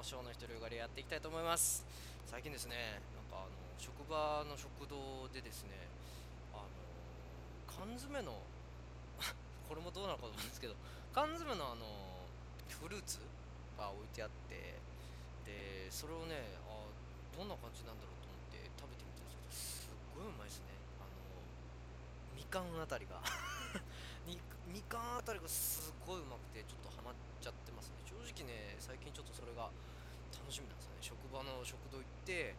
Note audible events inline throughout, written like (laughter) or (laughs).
ます今回もショーの一人がりやっていきたいと思います。最近ですねなんかあの職場の食堂でですねあの缶詰の (laughs) これもどうなのかと思うんですけど缶詰のあのフルーツが置いてあってでそれをねあどんな感じなんだろうと思って食べてみたんですけどすっごいうまいですね。あのみかんあたりが。みかんあたりがすごいうまくてちょっとハマっちゃってますね。正直ね最近ちょっとそれが楽しみなんですよね。職場の食堂行って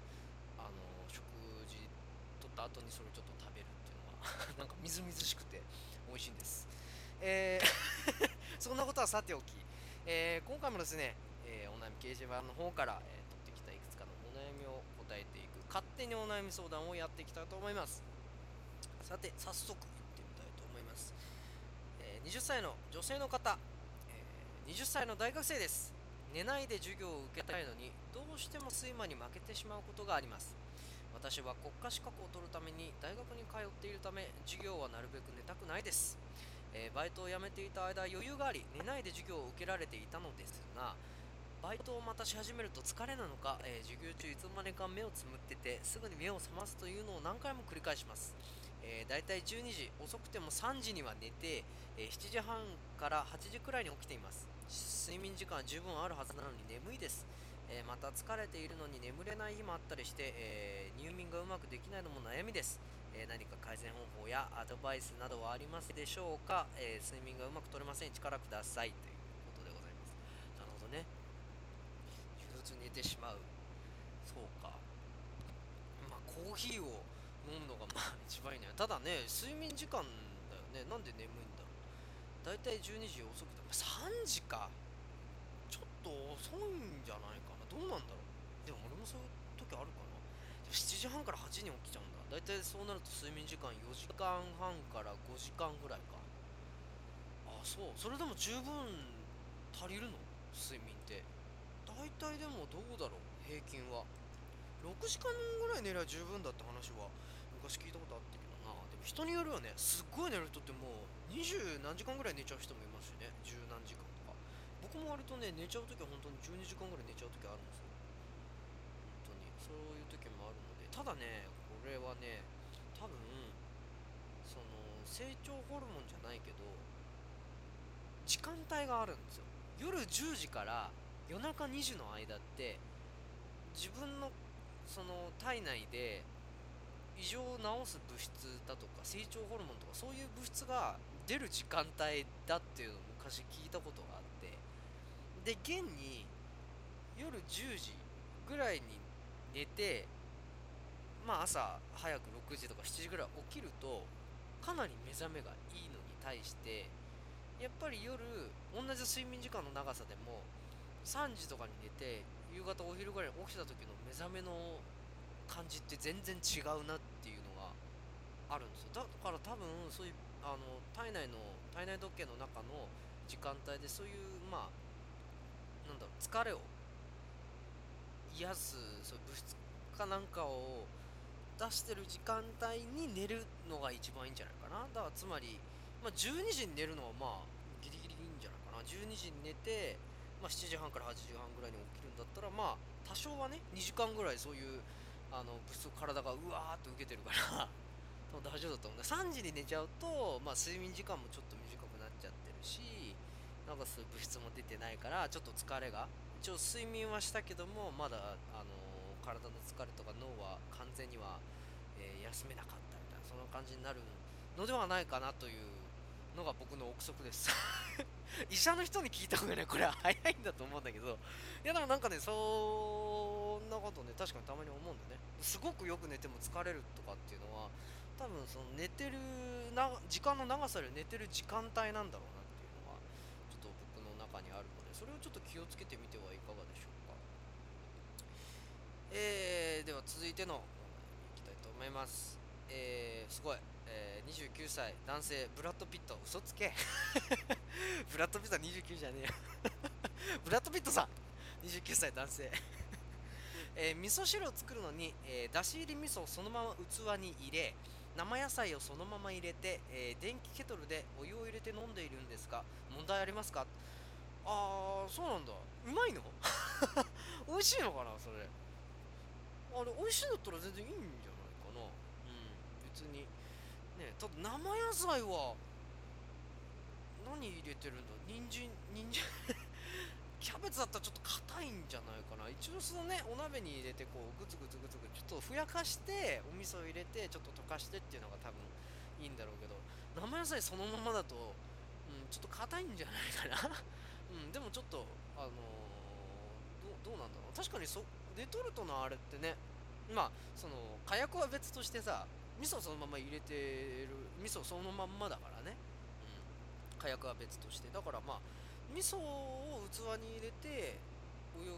あの食事取った後にそれをちょっと食べるっていうのが (laughs) なんかみずみずしくて美味しいんです。えー (laughs) そんなことはさておき、えー今回もですね、えーお悩み掲示板の方から、えー取ってきたいくつかのお悩みを答えていく勝手にお悩み相談をやっていきたいと思います。さて早速行ってみたいと思います、えー20歳の女性の方、えー20歳の大学生です。寝ないで授業を受けたいのにどうしても睡魔に負けてしまうことがあります。私は国家資格を取るために大学に通っているため授業はなるべく寝たくないです、えーバイトを辞めていた間余裕があり寝ないで授業を受けられていたのですがバイトをまたし始めると疲れなのか、えー授業中いつまでか目をつむっててすぐに目を覚ますというのを何回も繰り返します。えー、だいたい12時遅くても3時には寝て、えー7時半から8時くらいに起きています。睡眠時間は十分あるはずなのに眠いです、えーまた疲れているのに眠れない日もあったりして、え入眠がうまくできないのも悩みです、え何か改善方法やアドバイスなどはありますでしょうか、え睡眠がうまく取れません。力ください。ということでございます。なるほどね。手術寝てしまう。そうか。まあコーヒーを飲むのがまあ一番いいねただね睡眠時間だよね。なんで眠いんだろう。だいたい12時遅くて3時か。ちょっと遅いんじゃないかな。どうなんだろう。でも俺もそういう時あるかな。7時半から8時に起きちゃうんだ。だいたいそうなると睡眠時間4時間半から5時間ぐらいか。あそう。それでも十分足りるの？睡眠って。大体でもどうだろう？平均は。6時間ぐらい寝りゃ十分だって話は。昔聞いたことあったけどな。でも人によるよね。すっごい寝る人ってもう20何時間ぐらい寝ちゃう人もいますしね。十何時間とか。僕も割とね寝ちゃう時は本当に12時間ぐらい寝ちゃう時あるんですよ。本当に。そういう時もあるので。ただねこれはね多分その成長ホルモンじゃないけど時間帯があるんですよ。夜10時から夜中2時の間って自分のその体内で異常を治す物質だとか成長ホルモンとかそういう物質が出る時間帯だっていうのを昔聞いたことがあってで現に夜10時ぐらいに寝てまあ朝早く6時とか7時ぐらい起きるとかなり目覚めがいいのに対してやっぱり夜同じ睡眠時間の長さでも3時とかに寝て夕方お昼ぐらいに起きた時の目覚めの感じって全然違うなっていうのがあるんですよ。だから多分そういうあの体内の体内時計の中の時間帯でそういうまあなんだろう疲れを癒すそういう物質かなんかを出してる時間帯に寝るのが一番いいんじゃないかな。だからつまり、まあ、12時に寝るのはまあギリギリいいんじゃないかな。12時に寝て、まあ、7時半から8時半ぐらいに起きるんだったらまあ多少はね2時間ぐらいそういうあの物質体がうわーっと受けてるから大丈夫だと思う3時に寝ちゃうと、まあ、睡眠時間もちょっと短くなっちゃってるしなんかそういう物質も出てないからちょっと疲れが一応睡眠はしたけどもまだあの体の疲れとか脳は完全には、えー休めなかったみたいなそんな感じになるのではないかなというのが僕の憶測です。(laughs) 医者の人に聞いた方がねこれは早いんだと思うんだけど。いやでもなんかねそんなことね確かにたまに思うんだよね。すごくよく寝ても疲れるとかっていうのは多分その寝てるな時間の長さより寝てる時間帯なんだろうなっていうのがちょっと僕の中にあるのでそれをちょっと気をつけてみてはいかがでしょうか。えー、では続いてのいきたいと思います。えー、すごい、えー、29歳男性ブラッド・ピット。嘘つけ。(laughs) ブラッド・ピットは29じゃねえよ。(laughs) ブラッド・ピットさん。29歳男性。えー味噌汁を作るのに、えーだし入り味噌をそのまま器に入れ生野菜をそのまま入れて、えー電気ケトルでお湯を入れて飲んでいるんですが問題ありますか？ああそうなんだ。うまいの？(laughs) 美味しいのかなそれ？あれ美味しいんだったら全然いいんじゃないかな。うん別に。ねただ生野菜は何入れてるんだ？人参人参？キャベツだったらちょっと硬いんじゃないかな。一応そのねお鍋に入れてこうグツグツグツグツちょっとふやかしてお味噌入れてちょっと溶かしてっていうのが多分いいんだろうけど生野菜そのままだと、うん、ちょっと硬いんじゃないかな。(laughs) うんでもちょっとあのー、どうなんだろう。確かにそレトルトのあれってねまあその火薬は別としてさ味噌そのまま入れてる味噌そのまんまだからね、うん、火薬は別として。だからまあ味噌を器に入れてお湯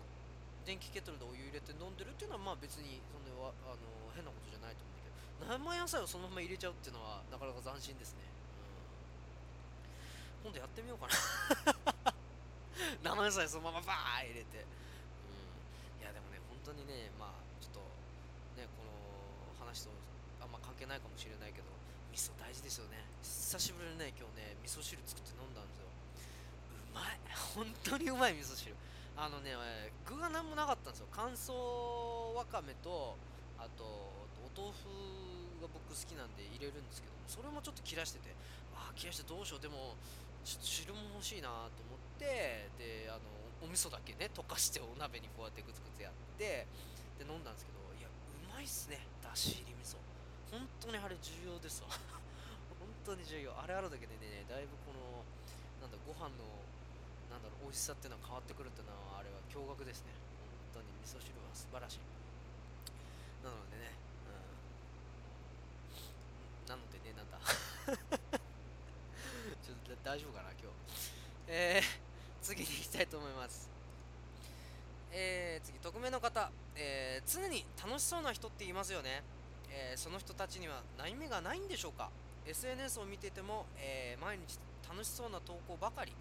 電気ケトルでお湯入れて飲んでるっていうのはまあ別にそんなあの変なことじゃないと思うんだけど生野菜をそのまま入れちゃうっていうのはなかなか斬新ですね、うん、今度やってみようかな。(laughs) 生野菜そのままバー入れて、うん、いやでもね本当にねまあちょっとねこの話とあんま関係ないかもしれないけど味噌大事ですよね。久しぶりにね今日ね味噌汁作って飲んだんですよ。うまい。本当にうまい味噌汁。あのね具が何もなかったんですよ。乾燥わかめとあとお豆腐が僕好きなんで入れるんですけどそれもちょっと切らしててああ切らしてどうしよう。でもちょっと汁も欲しいなと思ってであのお味噌だけね溶かしてお鍋にこうやってグツグツやってで飲んだんですけどいやうまいっすね。だし入り味噌。本当にあれ重要ですわ。(laughs) 本当に重要。あれあるだけでねだいぶこのなんだご飯のなんだろう美味しさっていうのは変わってくるっていうのはあれは驚愕ですね。本当に味噌汁は素晴らしい。なのでねうん。なのでねなんだ。(laughs) ちょっと大丈夫かな今日。えー、次に行きたいと思います。えー、次匿名の方、えー、常に楽しそうな人って言いますよね、えー、その人たちには悩みがないんでしょうか。SNS を見てても、え毎日楽しそうな投稿ばかり。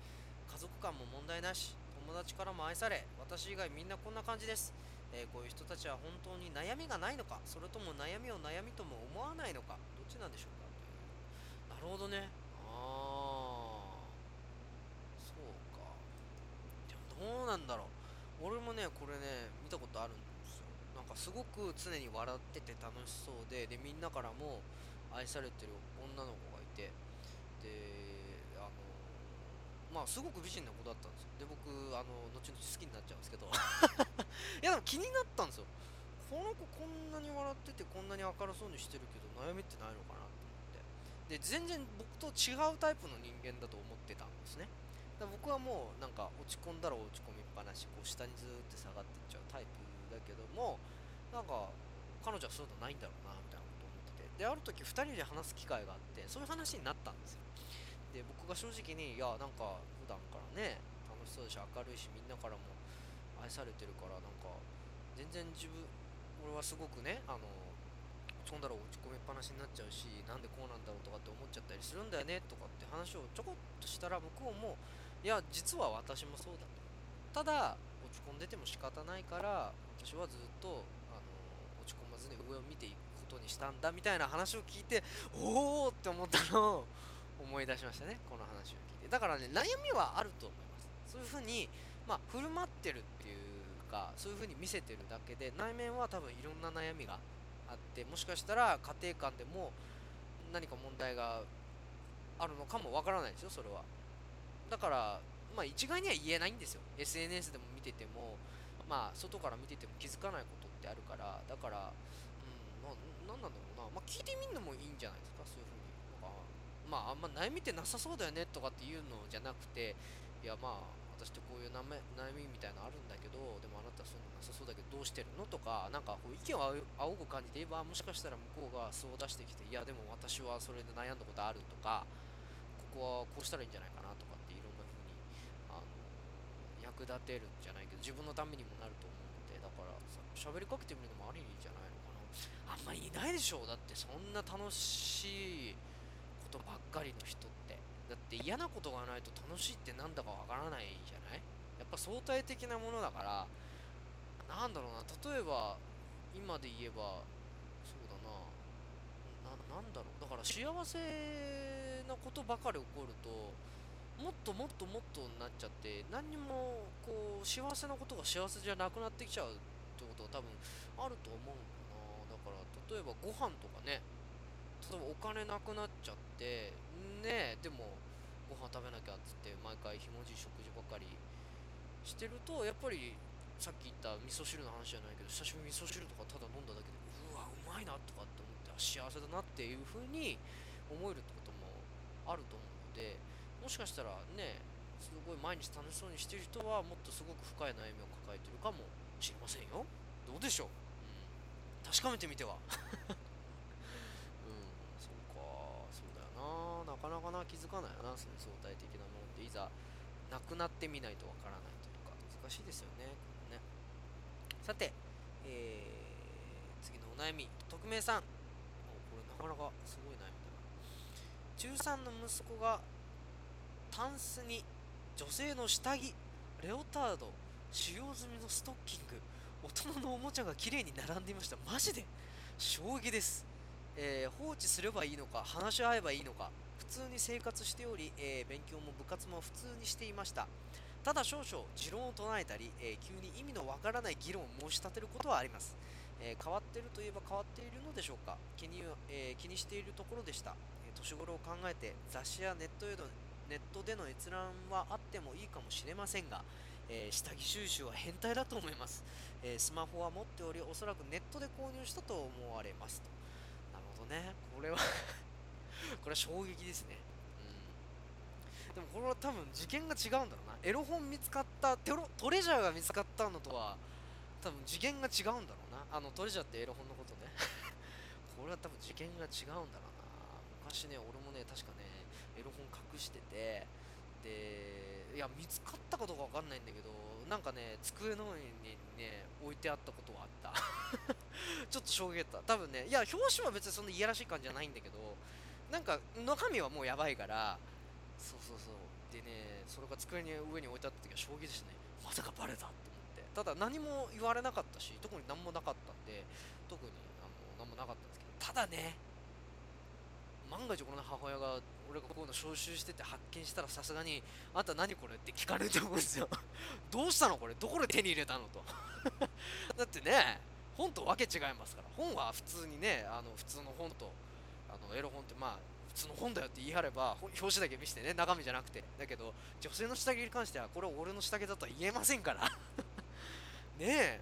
族間も問題なし友達からも愛され私以外みんなこんな感じです、えこういう人たちは本当に悩みがないのかそれとも悩みを悩みとも思わないのかどっちなんでしょうか。なるほどね。ああそうか。でもどうなんだろう。俺もねこれね見たことあるんですよ。なんかすごく常に笑ってて楽しそうででみんなからも愛されてる女の子がいてでまあすごく美人な子だったんですよ。で僕あの後々好きになっちゃうんですけど。(laughs) いやでも気になったんですよ。この子こんなに笑っててこんなに明るそうにしてるけど悩みってないのかなと思って。で全然僕と違うタイプの人間だと思ってたんですね。だ僕はもうなんか落ち込んだら落ち込みっぱなしこう下にずーっと下がっていっちゃうタイプだけどもなんか彼女はそういうのないんだろうなみたいなこと思ってて。である時2人で話す機会があってそういう話になったんですよ。で僕が正直にいやなんか普段からね楽しそうだし明るいしみんなからも愛されてるからなんか全然自分俺はすごくねあの落ち込んだら落ち込みっぱなしになっちゃうしなんでこうなんだろうとかって思っちゃったりするんだよねとかって話をちょこっとしたら向こうもいや実は私もそうだと。ただ落ち込んでても仕方ないから私はずっとあの落ち込まずに上を見ていくことにしたんだみたいな話を聞いておおって思ったの。思い出しましたねこの話を聞いて。だからね悩みはあると思います。そういうふうにまあ振る舞ってるっていうかそういうふうに見せてるだけで内面は多分いろんな悩みがあってもしかしたら家庭間でも何か問題があるのかもわからないですよそれは。だからまあ一概には言えないんですよ。SNS でも見ててもまあ外から見てても気づかないことってあるからだからうんななんだろうな。まあ聞いてみるのもいいんじゃないですかそういうまああんま悩みってなさそうだよねとかっていうのじゃなくていやまあ私ってこういう悩みみたいなのあるんだけどでもあなたはそういうのなさそうだけどどうしてるのとかなんかこう意見を仰ぐ感じで言えばもしかしたら向こうがそう出してきていやでも私はそれで悩んだことあるとかここはこうしたらいいんじゃないかなとかっていろんな風にあの役立てるんじゃないけど自分のためにもなると思うのでだから喋りかけてみるのもありじゃないのかな。あんまりいないでしょう。だってそんな楽しいことばっかりの人って。だって嫌なことがないと楽しいってなんだかわからないじゃない？やっぱ相対的なものだからなんだろうな。例えば今で言えばそうだな。ななんだろう。だから幸せなことばかり起こるともっともっともっとになっちゃって何にもこう幸せなことが幸せじゃなくなってきちゃうってことは多分あると思うんだな。だから例えばご飯とかね。例えばお金なくなっちゃってねえでもご飯食べなきゃっつって毎回ひもじい食事ばかりしてるとやっぱりさっき言った味噌汁の話じゃないけど久しぶりに味噌汁とかただ飲んだだけでうわうまいなとかって思って幸せだなっていう風に思えるってこともあると思うのでもしかしたらねすごい毎日楽しそうにしてる人はもっとすごく深い悩みを抱えてるかもしれませんよ。どうでしょう、うん、確かめてみてはうんそうかそうだよな気づかないよなその相対的なものっていざなくなってみないとわからないというか難しいですよねね。さて、えー、次のお悩み匿名さん。これなかなかすごい悩みだな。中3の息子がタンスに女性の下着レオタード使用済みのストッキング。大人のおもちゃが綺麗に並んでいました。マジで。衝撃です、えー、放置すればいいのか話し合えばいいのか。通に生活しており、えー、勉強も部活も普通にしていました。ただ少々持論を唱えたり、えー、急に意味のわからない議論を申し立てることはあります、え変わっているといえば変わっているのでしょうか。気に,、え気にしているところでした、え年頃を考えて雑誌やネットへのネットでの閲覧はあってもいいかもしれませんが、えー、下着収集は変態だと思います、えー、スマホは持っておりおそらくネットで購入したと思われますと。なるほどね。これはこれは衝撃ですね。うん。でもこれは多分事件が違うんだろうな。エロ本見つかったテロトレジャーが見つかったのとは多分次元が違うんだろうな。あのトレジャーってエロ本のことね。(laughs) これは多分次元が違うんだろうな。昔ね俺もね確かねエロ本隠してて。でいや見つかったかどうか分かんないんだけどなんかね机の上にね置いてあったことはあった。(laughs) ちょっと衝撃だった。多分ねいや表紙は別にそんないやらしい感じじゃないんだけどなんか中身はもうやばいからそうそうそう。でねそれが机に上に置いてあった時は衝撃でしたね。まさかバレたって思って。ただ何も言われなかったし特に何もなかったんで特にあの何もなかったんですけどただね万が一この母親が俺がこういうの招集してて発見したらさすがに「あんた何これ?」って聞かれると思うんですよ。(laughs) どうしたのこれ？どこで手に入れたのと。(laughs) だってね本とわけ違いますから。本は普通にねあの普通の本とエロ本ってまあ普通の本だよって言い張れば表紙だけ見せてね中身じゃなくて。だけど女性の下着に関してはこれ俺の下着だとは言えませんから。(laughs) ねえ。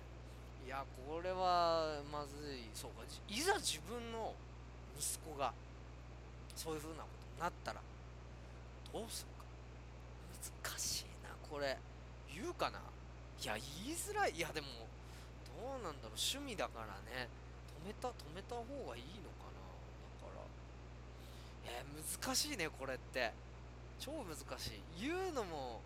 いやこれはまずい。そうか。いざ自分の息子がそういう風なことになったらどうするか。難しいなこれ。言うかな。いや言いづらい。いやでもどうなんだろう。趣味だからね。止めた止めた方がいいのかな。えー、難しいねこれって。超難しい。言うのも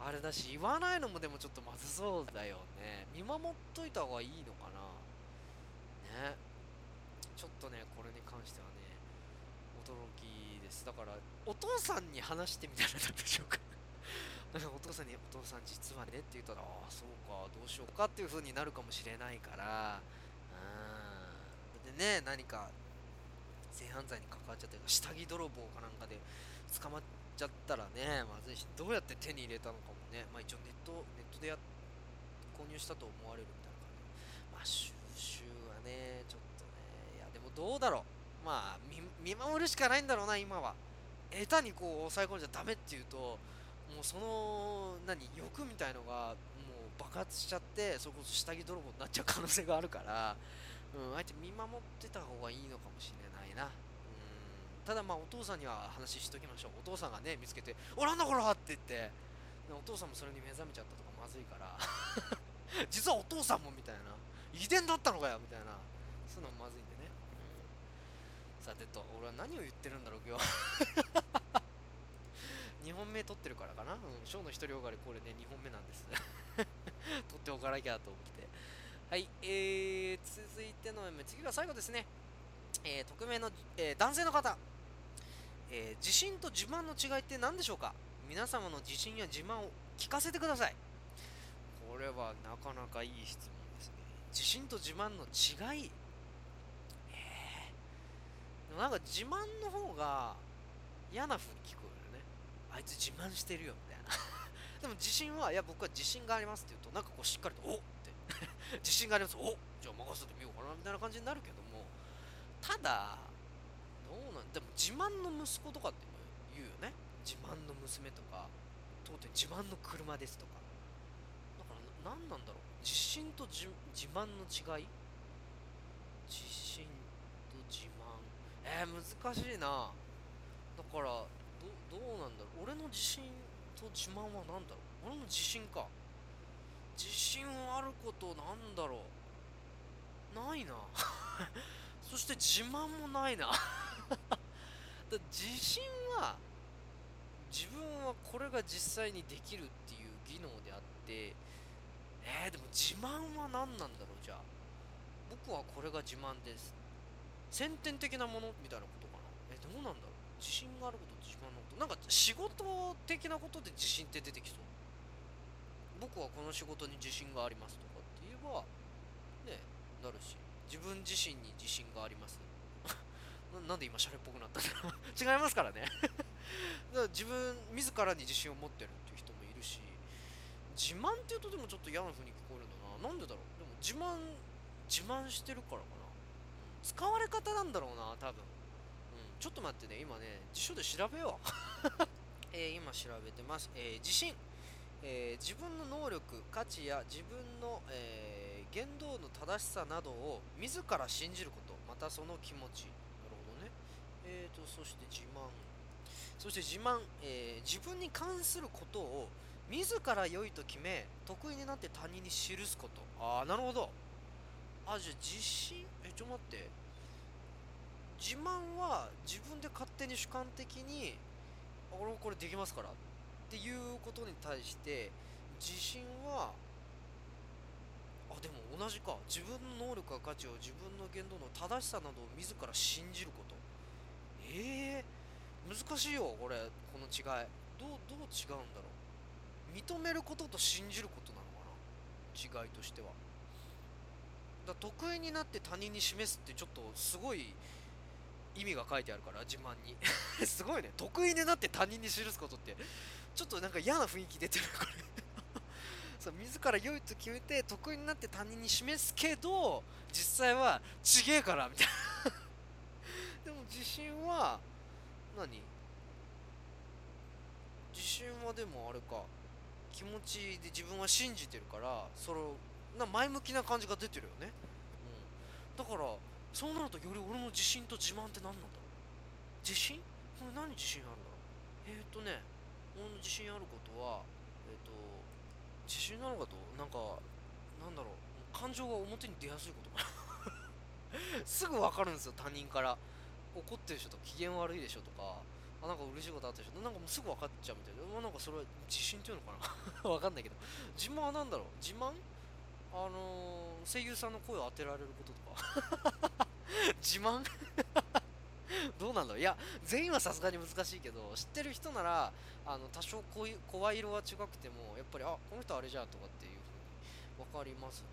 あれだし言わないのもでもちょっとまずそうだよね。見守っといた方がいいのかな。ね。ちょっとねこれに関してはね驚きです。だからお父さんに話してみたらどうでしょうか。(laughs) お父さんに「お父さん実はね」って言ったら「ああそうかどうしようか」っていう風になるかもしれないから。うん。でね何か性犯罪に関わっちゃって下着泥棒かなんかで捕まっちゃったらねまずいしどうやって手に入れたのかもね。まあ一応ネットネットでや購入したと思われるみたいな感じ。まあ収集はねちょっとね。いやでもどうだろう。まあ見守るしかないんだろうな今は。下手にこう抑え込んじゃダメっていうともうその何欲みたいのがもう爆発しちゃってそれこそ下着泥棒になっちゃう可能性があるから、うん、あえて見守ってた方がいいのかもしれない。な、うん、ただまあお父さんには話しときましょう。お父さんがね見つけて「おらんだこら!」って言って。お父さんもそれに目覚めちゃったとかまずいから。(laughs) 実はお父さんもみたいな。遺伝だったのかよみたいな。そういうのもまずいんでね。さてと俺は何を言ってるんだろう今日。(laughs) 2本目撮ってるからかな。うん。ショーの独りよがりこれね2本目なんです。(laughs) 撮っておかなきゃと思って。はいえー、続いての次が最後ですね。えー、匿名の、えー、男性の方。えー、自信と自慢の違いって何でしょうか？皆様の自信や自慢を聞かせてください。これはなかなかいい質問ですね。自信と自慢の違い。でもなんか自慢の方が嫌な風に聞こえるね。あいつ自慢してるよみたいな。(laughs) でも自信はいや僕は自信がありますって言うとなんかこうしっかりとおって。(laughs) 自信があります。おじゃあ任せてみようかなみたいな感じになるけども。ただどうなんでも自慢の息子とかって言うよね。自慢の娘とか当店自慢の車ですとか。だから何なんだろう。自信と自慢の違い？自信と自慢。えー、難しいな。だからどどうなんだろう。俺の自信と自慢は何だろう。俺の自信か。自信あることなんだろう。ないな。(laughs) そして自慢もないな。(laughs) だ自信は自分はこれが実際にできるっていう技能であってえー、でも自慢は何なんだろうじゃあ。僕はこれが自慢です。先天的なものみたいなことかな。えどうなんだろう。自信があること自慢のこと。なんか仕事的なことで自信って出てきそう。僕はこの仕事に自信がありますとかって言えばねなるし。自分自身に自信があります。(laughs) ななんで今シャレっぽくなったんだろう。(laughs) 違いますからね。(laughs) だから自分自らに自信を持ってるっていう人もいるし自慢っていうとでもちょっと嫌な風に聞こえるんだな。なんでだろう。でも自慢自慢してるからかな、使われ方なんだろうな多分、うん、ちょっと待ってね。今ね辞書で調べよう。えー、今調べてます、えー、自信。えー、自分の能力、価値や自分の、えー、言動の正しさなどを自ら信じること、またその気持ち。なるほどね。えーと、そして自慢。そして自慢、えー、自分に関することを自ら良いと決め、得意になって他人に記すこと。ああ、なるほど。あ、じゃあ自信、え、ちょっと待って。自慢は自分で勝手に主観的に、俺もこれできますからっていうことに対して自信はあでも同じか。自分の能力や価値を自分の言動の正しさなどを自ら信じること。ええー、難しいよこれ。この違い。どうどう違うんだろう。認めることと信じることなのかな。違いとしては。だ得意になって他人に示すってちょっとすごい意味が書いてあるから自慢に。(laughs) すごいね。得意になって他人に記すことってちょっとなんか嫌な雰囲気出てるこれ。そう自ら良いと決めて得意になって他人に示すけど実際はちげえからみたいな。(laughs) でも自信は何？自信はでもあれか気持ちで自分は信じてるからそれな前向きな感じが出てるよね、うん、だからそうなるとより俺の自信と自慢って何なんだろう。自信？これ何自信あるんだろう？えー、っとね俺の自信あることはえっ、と自信なのかとなんかなんだろう感情が表に出やすいことかな。(laughs) すぐ分かるんですよ他人から。怒ってるでしょとか機嫌悪いでしょとかあなんか嬉しいことあったでしょなんかもうすぐ分かっちゃうみたいな、まあ、なんかそれは自信っていうのかな。(laughs) 分かんないけど。自慢は何だろう。自慢？あのー、声優さんの声を当てられることとか。(laughs) 自慢？(laughs) どうなんだろう。いや全員はさすがに難しいけど知ってる人ならあの多少こういう声色は違くてもやっぱりあこの人あれじゃんとかっていう風に分かりますね。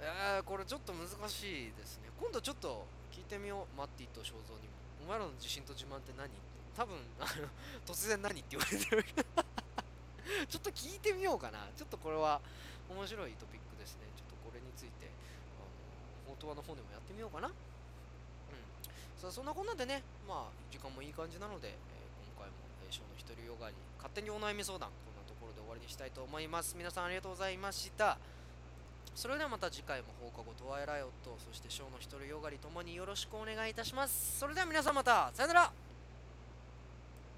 うん。えー、これちょっと難しいですね。今度ちょっと聞いてみよう。マッティと肖像にも。お前らの自信と自慢って何って。多分あの (laughs) 突然何って言われてる。(laughs) ちょっと聞いてみようかな。ちょっとこれは面白いトピックですね。ちょっとこれについてあの本当はの方でもやってみようかな。さあそんなこんなでねまあ時間もいい感じなので、えー、今回も、えー、ショーの一人ヨガに勝手にお悩み相談こんなところで終わりにしたいと思います。皆さんありがとうございました。それではまた次回も放課後トワイライオットそしてショーの一人ヨガにともによろしくお願いいたします。それでは皆さんまたさよなら。